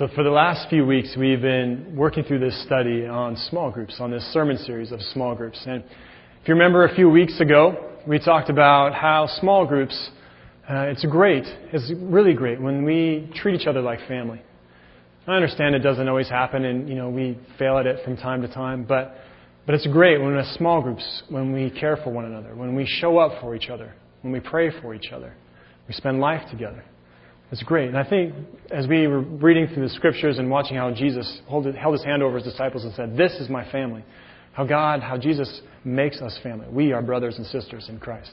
So, for the last few weeks, we've been working through this study on small groups, on this sermon series of small groups. And if you remember a few weeks ago, we talked about how small groups, uh, it's great, it's really great when we treat each other like family. I understand it doesn't always happen and, you know, we fail at it from time to time, but, but it's great when in small groups, when we care for one another, when we show up for each other, when we pray for each other, we spend life together. It's great. And I think as we were reading through the scriptures and watching how Jesus held his hand over his disciples and said, This is my family. How God, how Jesus makes us family. We are brothers and sisters in Christ.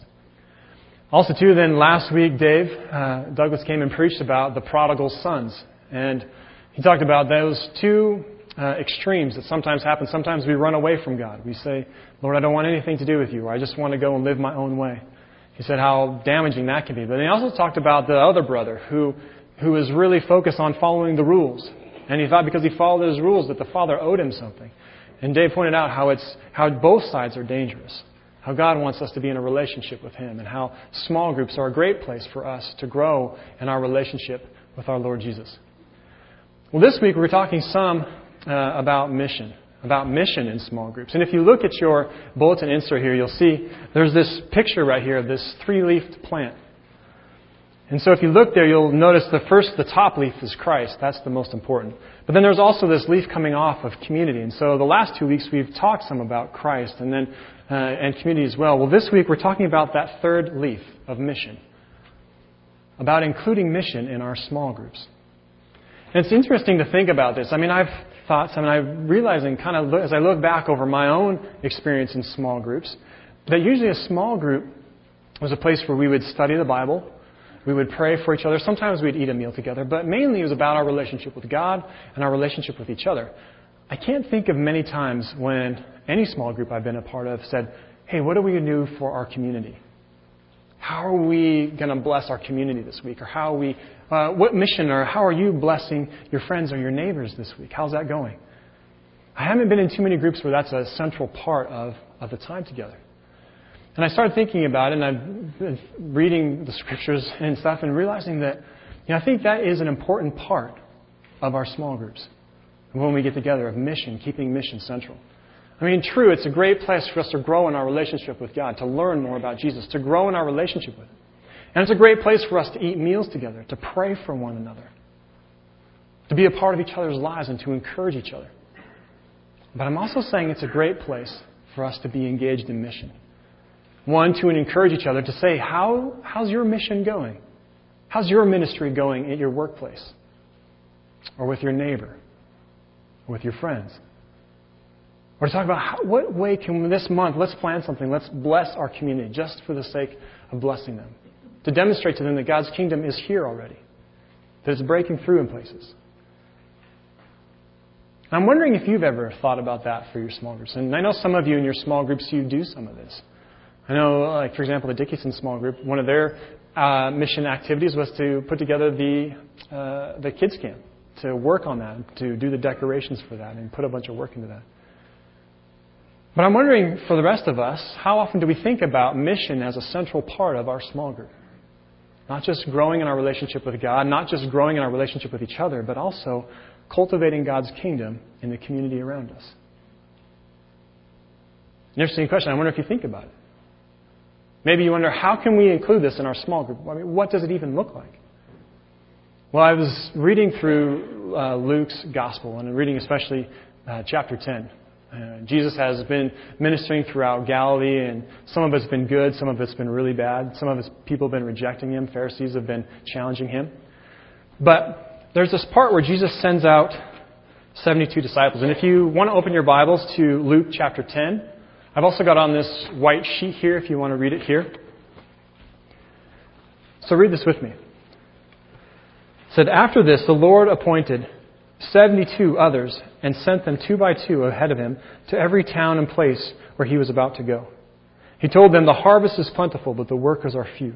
Also, too, then last week, Dave, uh, Douglas came and preached about the prodigal sons. And he talked about those two uh, extremes that sometimes happen. Sometimes we run away from God. We say, Lord, I don't want anything to do with you, or I just want to go and live my own way. He said how damaging that can be. But he also talked about the other brother who, who was really focused on following the rules. And he thought because he followed his rules that the father owed him something. And Dave pointed out how, it's, how both sides are dangerous. How God wants us to be in a relationship with Him, and how small groups are a great place for us to grow in our relationship with our Lord Jesus. Well, this week we're talking some uh, about mission about mission in small groups. And if you look at your bulletin insert here, you'll see there's this picture right here of this three leafed plant. And so if you look there, you'll notice the first, the top leaf is Christ. That's the most important. But then there's also this leaf coming off of community. And so the last two weeks we've talked some about Christ and then, uh, and community as well. Well, this week we're talking about that third leaf of mission. About including mission in our small groups. And it's interesting to think about this. I mean, I've thoughts. I mean, I'm realizing kind of as I look back over my own experience in small groups, that usually a small group was a place where we would study the Bible, we would pray for each other. Sometimes we'd eat a meal together, but mainly it was about our relationship with God and our relationship with each other. I can't think of many times when any small group I've been a part of said, Hey, what are we going to do for our community? How are we going to bless our community this week? Or how are we uh, what mission or how are you blessing your friends or your neighbors this week? How's that going? I haven't been in too many groups where that's a central part of, of the time together. And I started thinking about it, and I've been reading the scriptures and stuff, and realizing that you know, I think that is an important part of our small groups when we get together of mission, keeping mission central. I mean, true, it's a great place for us to grow in our relationship with God, to learn more about Jesus, to grow in our relationship with Him. And it's a great place for us to eat meals together, to pray for one another, to be a part of each other's lives, and to encourage each other. But I'm also saying it's a great place for us to be engaged in mission. One, to encourage each other, to say, How, How's your mission going? How's your ministry going at your workplace? Or with your neighbor? Or with your friends? Or to talk about how, what way can this month, let's plan something, let's bless our community just for the sake of blessing them to demonstrate to them that God's kingdom is here already, that it's breaking through in places. I'm wondering if you've ever thought about that for your small groups. And I know some of you in your small groups, you do some of this. I know, like, for example, the Dickinson small group, one of their uh, mission activities was to put together the, uh, the kids' camp, to work on that, to do the decorations for that, and put a bunch of work into that. But I'm wondering for the rest of us, how often do we think about mission as a central part of our small group? Not just growing in our relationship with God, not just growing in our relationship with each other, but also cultivating God's kingdom in the community around us. An interesting question. I wonder if you think about it. Maybe you wonder, how can we include this in our small group? I mean, what does it even look like? Well, I was reading through uh, Luke's gospel, and reading especially uh, chapter 10. Uh, Jesus has been ministering throughout Galilee, and some of it's been good, some of it's been really bad. Some of his people have been rejecting him. Pharisees have been challenging him. But there's this part where Jesus sends out 72 disciples. And if you want to open your Bibles to Luke chapter 10, I've also got on this white sheet here if you want to read it here. So read this with me. It said, After this, the Lord appointed 72 others and sent them two by two ahead of him to every town and place where he was about to go. He told them, The harvest is plentiful, but the workers are few.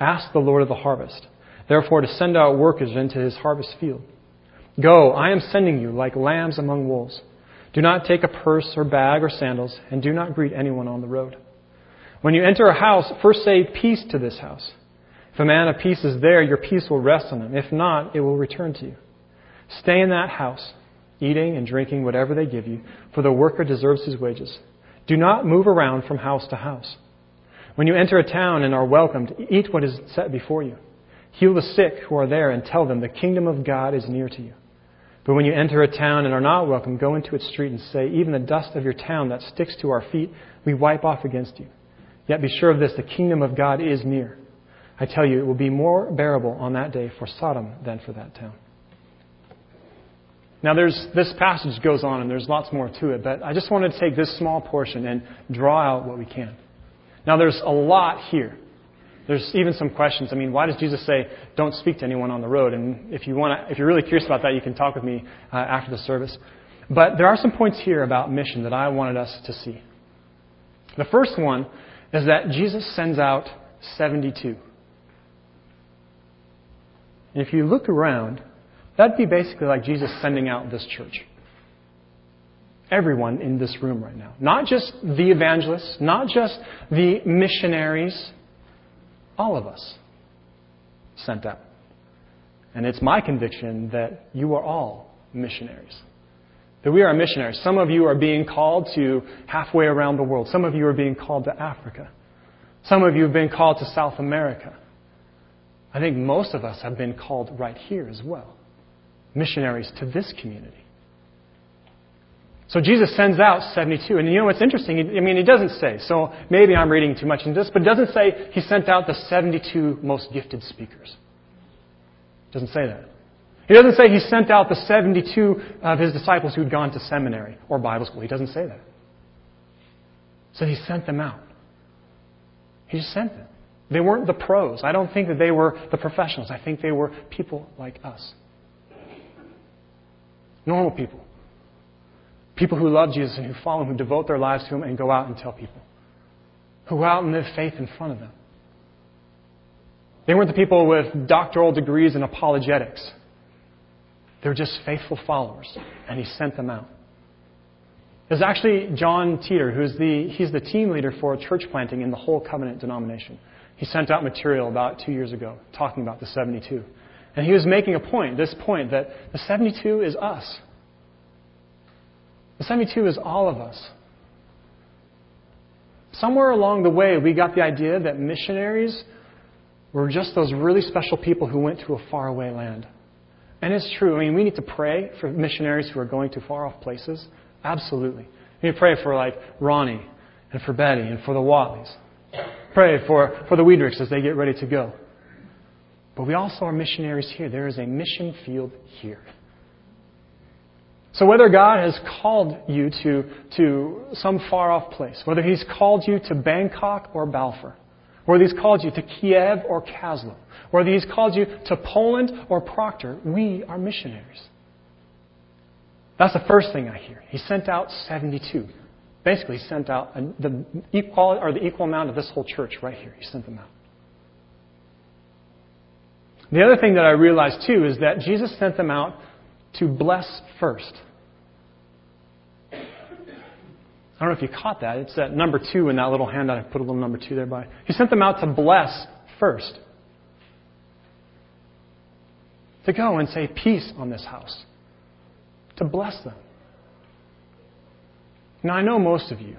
Ask the Lord of the harvest, therefore, to send out workers into his harvest field. Go, I am sending you like lambs among wolves. Do not take a purse or bag or sandals, and do not greet anyone on the road. When you enter a house, first say, Peace to this house. If a man of peace is there, your peace will rest on him. If not, it will return to you. Stay in that house, eating and drinking whatever they give you, for the worker deserves his wages. Do not move around from house to house. When you enter a town and are welcomed, eat what is set before you. Heal the sick who are there and tell them the kingdom of God is near to you. But when you enter a town and are not welcome, go into its street and say, Even the dust of your town that sticks to our feet, we wipe off against you. Yet be sure of this the kingdom of God is near. I tell you, it will be more bearable on that day for Sodom than for that town. Now, there's, this passage goes on and there's lots more to it, but I just wanted to take this small portion and draw out what we can. Now, there's a lot here. There's even some questions. I mean, why does Jesus say, don't speak to anyone on the road? And if, you wanna, if you're really curious about that, you can talk with me uh, after the service. But there are some points here about mission that I wanted us to see. The first one is that Jesus sends out 72. And if you look around, that'd be basically like Jesus sending out this church. Everyone in this room right now. Not just the evangelists, not just the missionaries, all of us sent out. And it's my conviction that you are all missionaries. That we are missionaries. Some of you are being called to halfway around the world. Some of you are being called to Africa. Some of you have been called to South America. I think most of us have been called right here as well. Missionaries to this community. So Jesus sends out 72. And you know what's interesting? I mean, he doesn't say. So maybe I'm reading too much into this, but it doesn't say he sent out the 72 most gifted speakers. It doesn't say that. He doesn't say he sent out the 72 of his disciples who'd gone to seminary or Bible school. He doesn't say that. So he sent them out. He just sent them. They weren't the pros. I don't think that they were the professionals. I think they were people like us. Normal people. People who love Jesus and who follow Him, who devote their lives to Him and go out and tell people. Who go out and live faith in front of them. They weren't the people with doctoral degrees in apologetics. They were just faithful followers, and He sent them out. There's actually John Teter, who's the, he's the team leader for church planting in the whole covenant denomination. He sent out material about two years ago talking about the 72. And he was making a point, this point, that the 72 is us. The 72 is all of us. Somewhere along the way, we got the idea that missionaries were just those really special people who went to a faraway land. And it's true. I mean, we need to pray for missionaries who are going to far off places. Absolutely. We need to pray for, like, Ronnie and for Betty and for the Watleys. Pray for, for the Weidrichs as they get ready to go. But we also are missionaries here. There is a mission field here. So whether God has called you to, to some far off place, whether He's called you to Bangkok or Balfour, whether He's called you to Kiev or Kaslo, whether He's called you to Poland or Procter, we are missionaries. That's the first thing I hear. He sent out 72. Basically, he sent out the equal, or the equal amount of this whole church right here. He sent them out. The other thing that I realized too is that Jesus sent them out to bless first. I don't know if you caught that. It's that number two in that little handout. I put a little number two there by. He sent them out to bless first. To go and say peace on this house. To bless them. Now, I know most of you.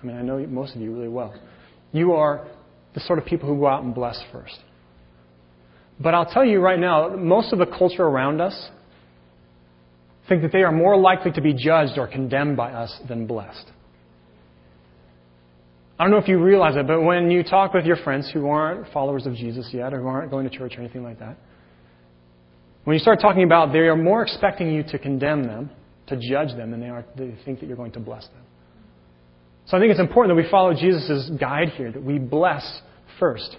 I mean, I know most of you really well. You are the sort of people who go out and bless first. But I'll tell you right now, most of the culture around us think that they are more likely to be judged or condemned by us than blessed. I don't know if you realize it, but when you talk with your friends who aren't followers of Jesus yet or who aren't going to church or anything like that, when you start talking about they are more expecting you to condemn them, to judge them, than they are they think that you're going to bless them. So I think it's important that we follow Jesus' guide here, that we bless first.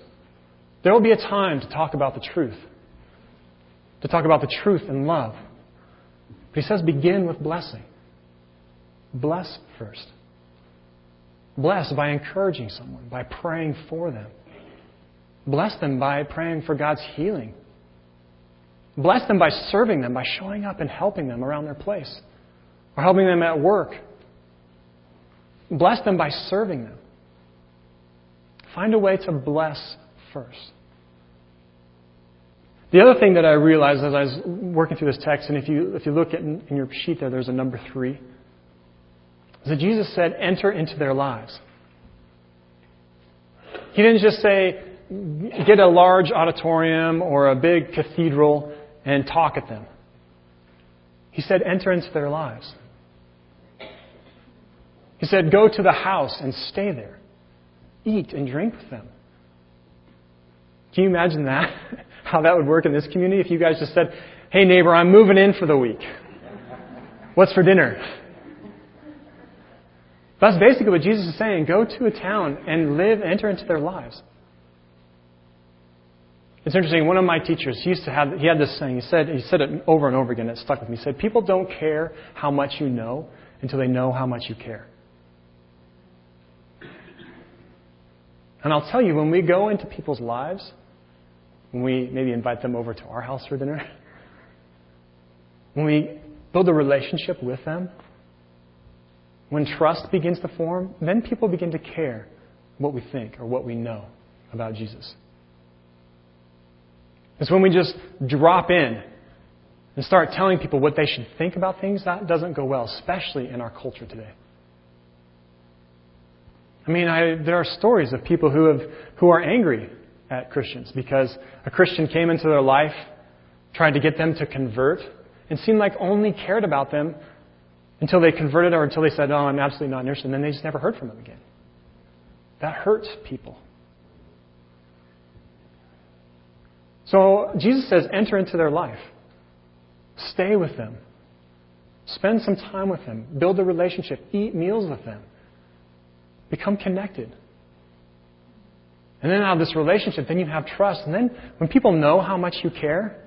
There will be a time to talk about the truth, to talk about the truth and love. But he says begin with blessing. Bless first. Bless by encouraging someone, by praying for them. Bless them by praying for God's healing. Bless them by serving them, by showing up and helping them around their place, or helping them at work. Bless them by serving them. Find a way to bless first. The other thing that I realized as I was working through this text, and if you, if you look at in, in your sheet there, there's a number three, is that Jesus said, enter into their lives. He didn't just say, get a large auditorium or a big cathedral and talk at them. He said, enter into their lives. He said, go to the house and stay there. Eat and drink with them. Can you imagine that? How that would work in this community if you guys just said, hey neighbor, I'm moving in for the week. What's for dinner? That's basically what Jesus is saying. Go to a town and live, enter into their lives. It's interesting. One of my teachers, he used to have, he had this saying. He said, he said it over and over again. It stuck with me. He said, "People don't care how much you know until they know how much you care." And I'll tell you, when we go into people's lives, when we maybe invite them over to our house for dinner, when we build a relationship with them, when trust begins to form, then people begin to care what we think or what we know about Jesus. It's when we just drop in and start telling people what they should think about things, that doesn't go well, especially in our culture today. I mean, I, there are stories of people who, have, who are angry at Christians because a Christian came into their life, tried to get them to convert, and seemed like only cared about them until they converted or until they said, Oh, I'm absolutely not interested. And then they just never heard from them again. That hurts people. So Jesus says, enter into their life. Stay with them. Spend some time with them. Build a relationship. Eat meals with them. Become connected. And then out of this relationship, then you have trust. And then when people know how much you care,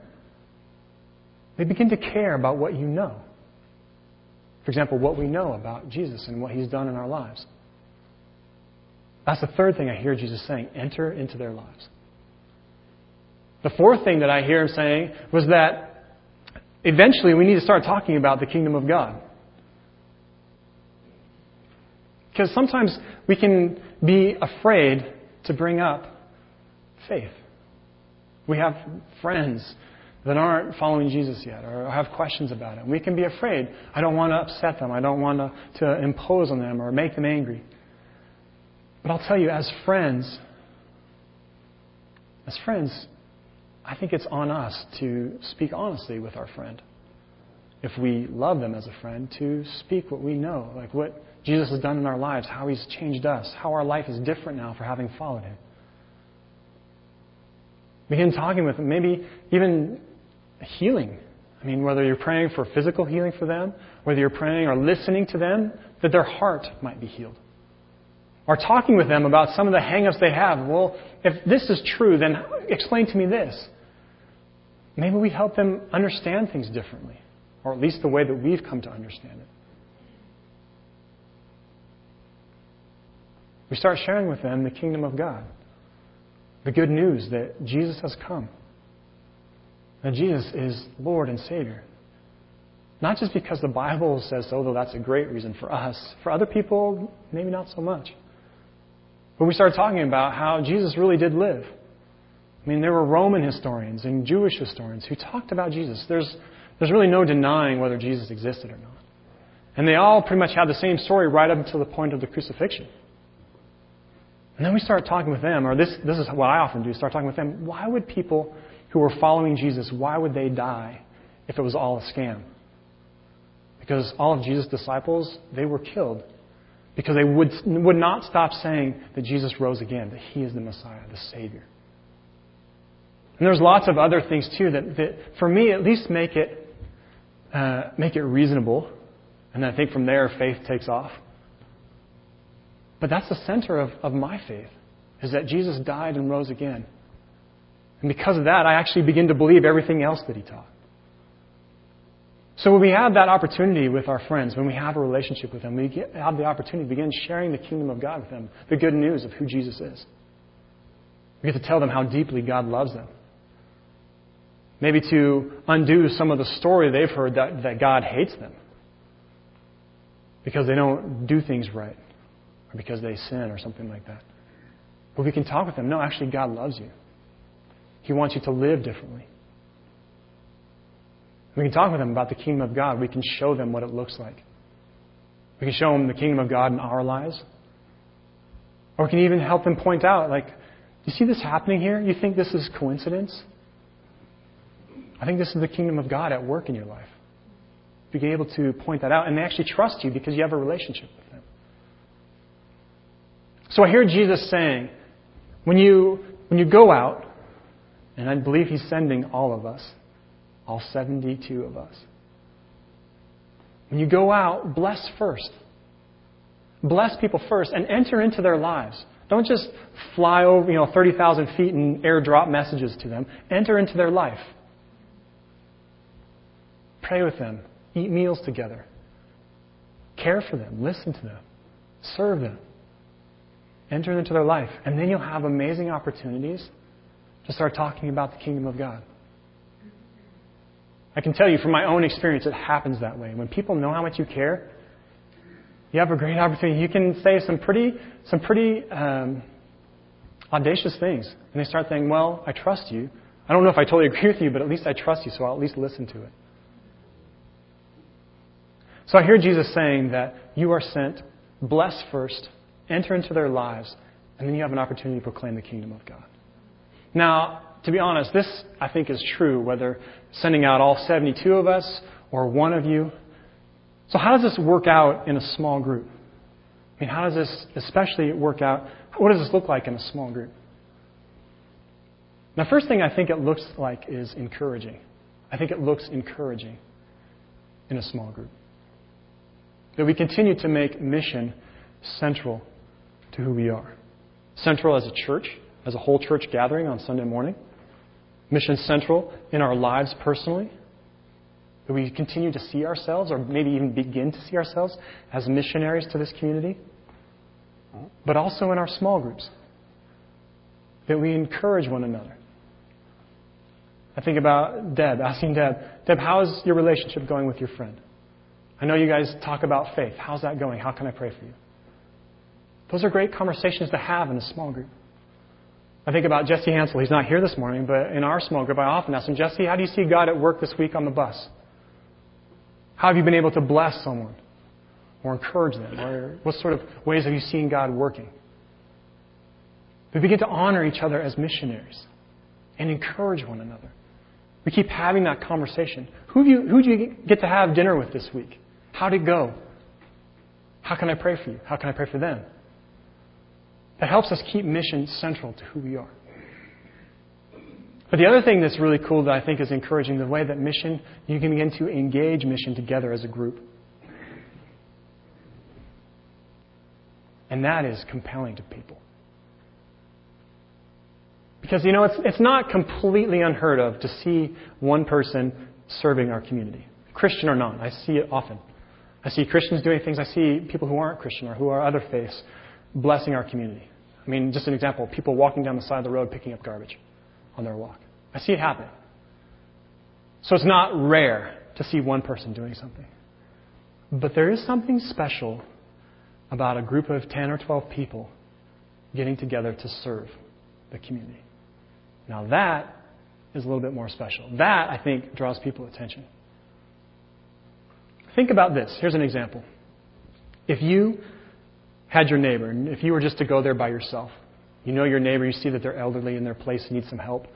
they begin to care about what you know. For example, what we know about Jesus and what he's done in our lives. That's the third thing I hear Jesus saying enter into their lives. The fourth thing that I hear him saying was that eventually we need to start talking about the kingdom of God. Because sometimes we can be afraid to bring up faith. We have friends that aren't following Jesus yet or have questions about it. We can be afraid. I don't want to upset them. I don't want to, to impose on them or make them angry. But I'll tell you, as friends, as friends, I think it's on us to speak honestly with our friend. If we love them as a friend, to speak what we know, like what Jesus has done in our lives, how He's changed us, how our life is different now for having followed Him. Begin talking with them, maybe even healing. I mean, whether you're praying for physical healing for them, whether you're praying or listening to them, that their heart might be healed. Or talking with them about some of the hangups they have. Well, if this is true, then explain to me this. Maybe we help them understand things differently, or at least the way that we've come to understand it. We start sharing with them the kingdom of God, the good news that Jesus has come that Jesus is Lord and Savior. Not just because the Bible says so, though that's a great reason for us. For other people, maybe not so much. But we started talking about how Jesus really did live. I mean, there were Roman historians and Jewish historians who talked about Jesus. There's, there's really no denying whether Jesus existed or not. And they all pretty much had the same story right up until the point of the crucifixion. And then we start talking with them, or this, this is what I often do, start talking with them. Why would people who were following Jesus, why would they die if it was all a scam? Because all of Jesus' disciples, they were killed because they would, would not stop saying that Jesus rose again, that He is the Messiah, the Savior. And there's lots of other things too that, that for me, at least make it uh, make it reasonable, and I think from there faith takes off. But that's the center of, of my faith, is that Jesus died and rose again. And because of that, I actually begin to believe everything else that he taught. So when we have that opportunity with our friends, when we have a relationship with them, we get, have the opportunity to begin sharing the kingdom of God with them, the good news of who Jesus is. We get to tell them how deeply God loves them. Maybe to undo some of the story they've heard that, that God hates them because they don't do things right or because they sin or something like that. But we can talk with them. No, actually, God loves you. He wants you to live differently. We can talk with them about the kingdom of God. We can show them what it looks like. We can show them the kingdom of God in our lives. Or we can even help them point out, like, you see this happening here? You think this is coincidence? I think this is the kingdom of God at work in your life. Be able to point that out, and they actually trust you because you have a relationship with them. So I hear Jesus saying, when you, when you go out, and I believe He's sending all of us, all 72 of us, when you go out, bless first. Bless people first and enter into their lives. Don't just fly over, you know, 30,000 feet and airdrop messages to them. Enter into their life. Pray with them. Eat meals together. Care for them. Listen to them. Serve them. Enter into their life. And then you'll have amazing opportunities to start talking about the kingdom of God. I can tell you from my own experience, it happens that way. When people know how much you care, you have a great opportunity. You can say some pretty, some pretty um, audacious things. And they start saying, Well, I trust you. I don't know if I totally agree with you, but at least I trust you, so I'll at least listen to it. So I hear Jesus saying that you are sent, bless first, enter into their lives, and then you have an opportunity to proclaim the kingdom of God. Now, to be honest, this I think is true, whether sending out all 72 of us or one of you. So, how does this work out in a small group? I mean, how does this especially work out? What does this look like in a small group? Now, first thing I think it looks like is encouraging. I think it looks encouraging in a small group. That we continue to make mission central to who we are. Central as a church, as a whole church gathering on Sunday morning. Mission central in our lives personally. That we continue to see ourselves, or maybe even begin to see ourselves, as missionaries to this community. But also in our small groups. That we encourage one another. I think about Deb, asking Deb, Deb, how is your relationship going with your friend? I know you guys talk about faith. How's that going? How can I pray for you? Those are great conversations to have in a small group. I think about Jesse Hansel. He's not here this morning, but in our small group, I often ask him, Jesse, how do you see God at work this week on the bus? How have you been able to bless someone or encourage them? Or what sort of ways have you seen God working? We begin to honor each other as missionaries and encourage one another. We keep having that conversation. Who do you, who do you get to have dinner with this week? How'd it go? How can I pray for you? How can I pray for them? That helps us keep mission central to who we are. But the other thing that's really cool that I think is encouraging the way that mission, you can begin to engage mission together as a group. And that is compelling to people. Because, you know, it's, it's not completely unheard of to see one person serving our community, Christian or not. I see it often. I see Christians doing things. I see people who aren't Christian or who are other faiths blessing our community. I mean, just an example people walking down the side of the road picking up garbage on their walk. I see it happen. So it's not rare to see one person doing something. But there is something special about a group of 10 or 12 people getting together to serve the community. Now, that is a little bit more special. That, I think, draws people attention. Think about this. Here's an example. If you had your neighbor, and if you were just to go there by yourself, you know your neighbor, you see that they're elderly in their place and need some help.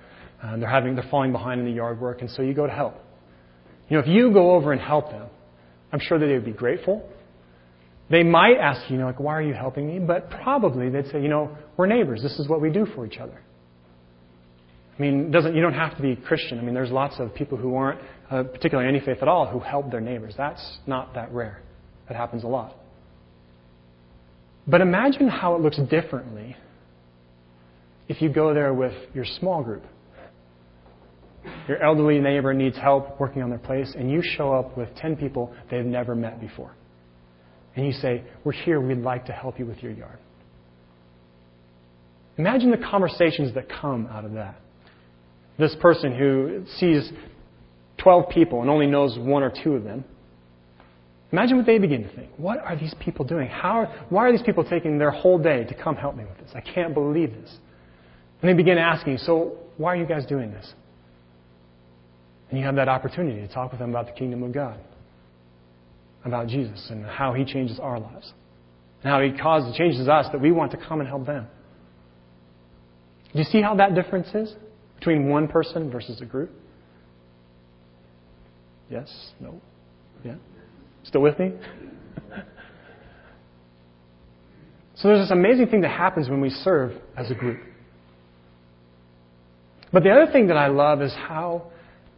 Uh, they're having, they're falling behind in the yard work, and so you go to help. You know, if you go over and help them, I'm sure that they would be grateful. They might ask you, you know, like, why are you helping me? But probably they'd say, you know, we're neighbors. This is what we do for each other. I mean, doesn't, you don't have to be Christian. I mean, there's lots of people who aren't, uh, particularly any faith at all, who help their neighbors. That's not that rare. That happens a lot. But imagine how it looks differently if you go there with your small group. Your elderly neighbor needs help working on their place, and you show up with 10 people they've never met before. And you say, We're here, we'd like to help you with your yard. Imagine the conversations that come out of that. This person who sees 12 people and only knows one or two of them Imagine what they begin to think. What are these people doing? How, why are these people taking their whole day to come help me with this? I can't believe this. And they begin asking, so why are you guys doing this? And you have that opportunity to talk with them about the kingdom of God, about Jesus, and how He changes our lives, and how He causes changes us that we want to come and help them. Do you see how that difference is between one person versus a group? Yes? No? Yeah? Still with me? so there's this amazing thing that happens when we serve as a group. But the other thing that I love is how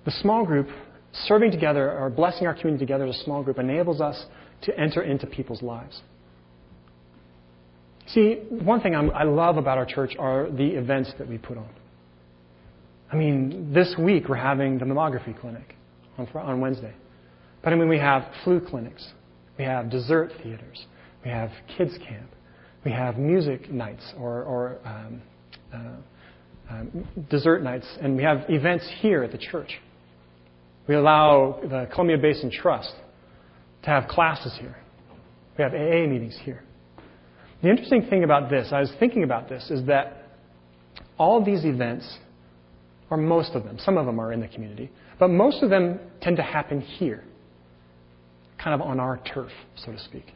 the small group, serving together or blessing our community together as a small group, enables us to enter into people's lives. See, one thing I'm, i love about our church are the events that we put on. I mean, this week we're having the mammography clinic on, on Wednesday. But I mean, we have flu clinics, we have dessert theaters, we have kids camp, we have music nights or, or um, uh, um, dessert nights, and we have events here at the church. We allow the Columbia Basin Trust to have classes here. We have AA meetings here. The interesting thing about this, I was thinking about this, is that all these events, or most of them, some of them are in the community, but most of them tend to happen here, kind of on our turf, so to speak.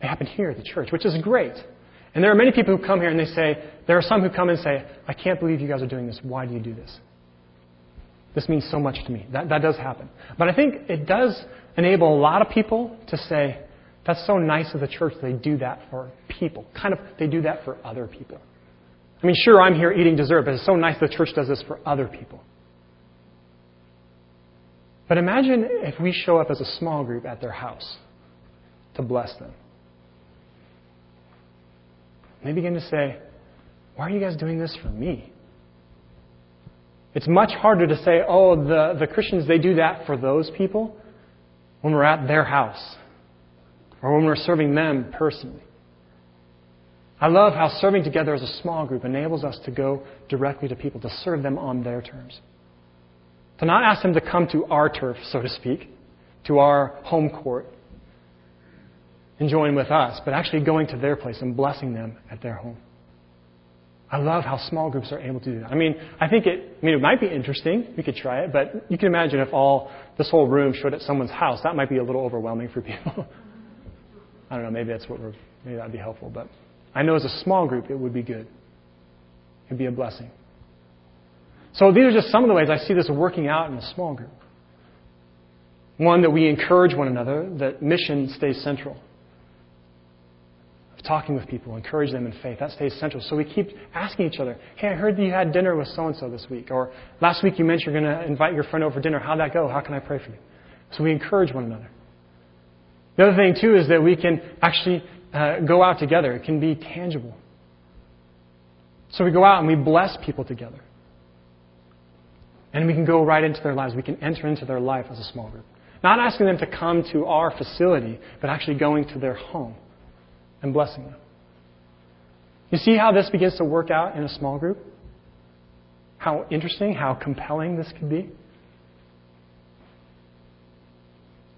They happen here at the church, which is great. And there are many people who come here and they say, there are some who come and say, I can't believe you guys are doing this. Why do you do this? This means so much to me. That, that does happen. But I think it does enable a lot of people to say, that's so nice of the church. They do that for people. Kind of, they do that for other people. I mean, sure, I'm here eating dessert, but it's so nice the church does this for other people. But imagine if we show up as a small group at their house to bless them. They begin to say, Why are you guys doing this for me? It's much harder to say, Oh, the, the Christians, they do that for those people when we're at their house or when we're serving them personally. I love how serving together as a small group enables us to go directly to people, to serve them on their terms. To not ask them to come to our turf, so to speak, to our home court, and join with us, but actually going to their place and blessing them at their home. I love how small groups are able to do that. I mean, I think it, I mean, it might be interesting. We could try it, but you can imagine if all, this whole room showed at someone's house, that might be a little overwhelming for people. I don't know, maybe that's what we're, maybe that'd be helpful. But I know as a small group, it would be good. It'd be a blessing. So these are just some of the ways I see this working out in a small group. One, that we encourage one another, that mission stays central. Of Talking with people, encourage them in faith, that stays central. So we keep asking each other, hey, I heard that you had dinner with so and so this week. Or last week you mentioned you're going to invite your friend over for dinner. How'd that go? How can I pray for you? So we encourage one another. The other thing, too, is that we can actually uh, go out together. It can be tangible. So we go out and we bless people together. And we can go right into their lives. We can enter into their life as a small group. Not asking them to come to our facility, but actually going to their home and blessing them. You see how this begins to work out in a small group? How interesting, how compelling this could be?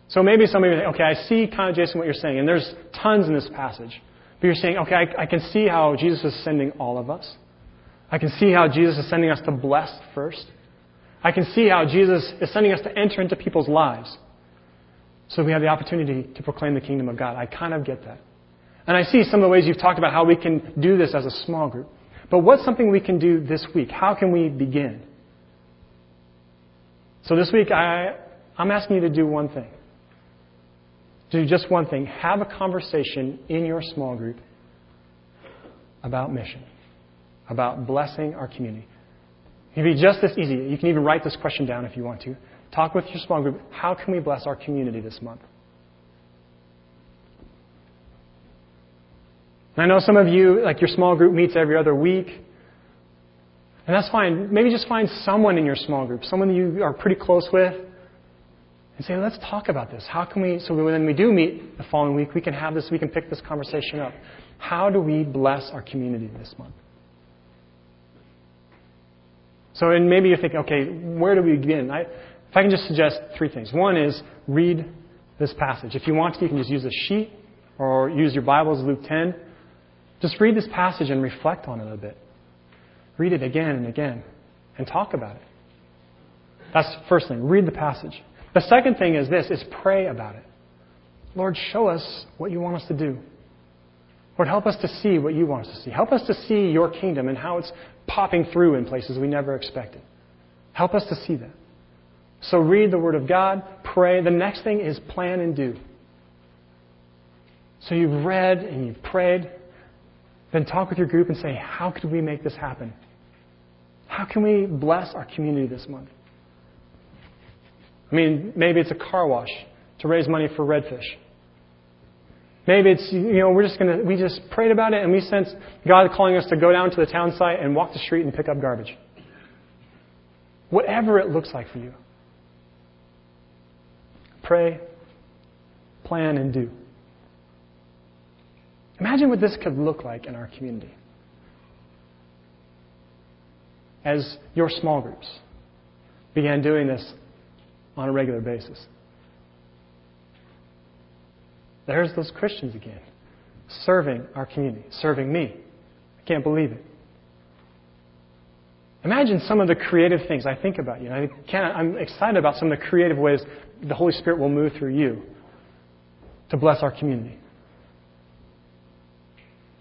So maybe some of you think, okay, I see kind of, Jason, what you're saying, and there's tons in this passage. But you're saying, okay, I, I can see how Jesus is sending all of us. I can see how Jesus is sending us to bless first. I can see how Jesus is sending us to enter into people's lives. So we have the opportunity to proclaim the kingdom of God. I kind of get that. And I see some of the ways you've talked about how we can do this as a small group. But what's something we can do this week? How can we begin? So this week, I, I'm asking you to do one thing do just one thing have a conversation in your small group about mission, about blessing our community. It can be just this easy. You can even write this question down if you want to. Talk with your small group. How can we bless our community this month? And I know some of you, like your small group meets every other week. And that's fine. Maybe just find someone in your small group, someone you are pretty close with, and say, let's talk about this. How can we, so when we do meet the following week, we can have this, we can pick this conversation up. How do we bless our community this month? So, and maybe you're thinking, okay, where do we begin? I, if I can just suggest three things. One is read this passage. If you want to, you can just use a sheet or use your Bibles, Luke 10. Just read this passage and reflect on it a bit. Read it again and again and talk about it. That's the first thing. Read the passage. The second thing is this, is pray about it. Lord, show us what you want us to do. Lord, help us to see what you want us to see. Help us to see your kingdom and how it's popping through in places we never expected. Help us to see that. So read the Word of God, pray. The next thing is plan and do. So you've read and you've prayed. Then talk with your group and say, how could we make this happen? How can we bless our community this month? I mean, maybe it's a car wash to raise money for redfish. Maybe it's, you know, we're just going to, we just prayed about it and we sense God calling us to go down to the town site and walk the street and pick up garbage. Whatever it looks like for you. Pray, plan, and do. Imagine what this could look like in our community. As your small groups began doing this on a regular basis. There's those Christians again, serving our community, serving me. I can't believe it. Imagine some of the creative things I think about you. I am excited about some of the creative ways the Holy Spirit will move through you to bless our community.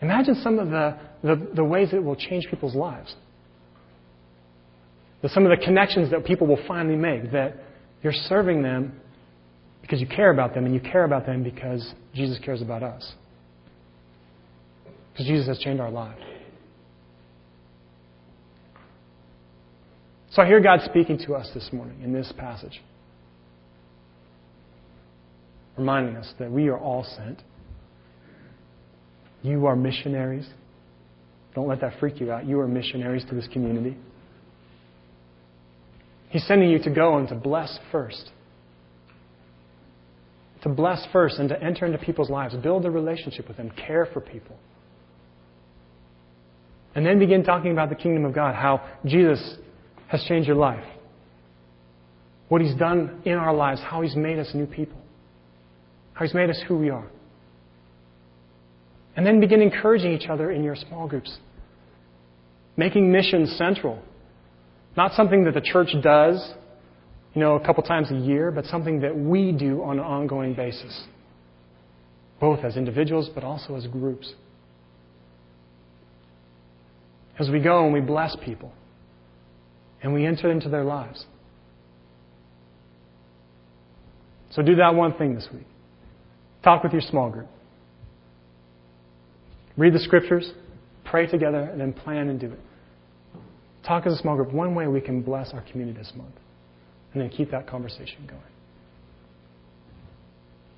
Imagine some of the, the, the ways it will change people's lives. The, some of the connections that people will finally make, that you're serving them because you care about them, and you care about them because Jesus cares about us. Because Jesus has changed our lives. So I hear God speaking to us this morning in this passage, reminding us that we are all sent. You are missionaries. Don't let that freak you out. You are missionaries to this community. He's sending you to go and to bless first to bless first and to enter into people's lives, build a relationship with them, care for people. And then begin talking about the kingdom of God, how Jesus has changed your life, what He's done in our lives, how He's made us new people, how He's made us who we are. And then begin encouraging each other in your small groups, making missions central. Not something that the church does you know, a couple times a year, but something that we do on an ongoing basis, both as individuals but also as groups. As we go and we bless people and we enter into their lives. So do that one thing this week. Talk with your small group. Read the scriptures, pray together, and then plan and do it. Talk as a small group. One way we can bless our community this month and then keep that conversation going.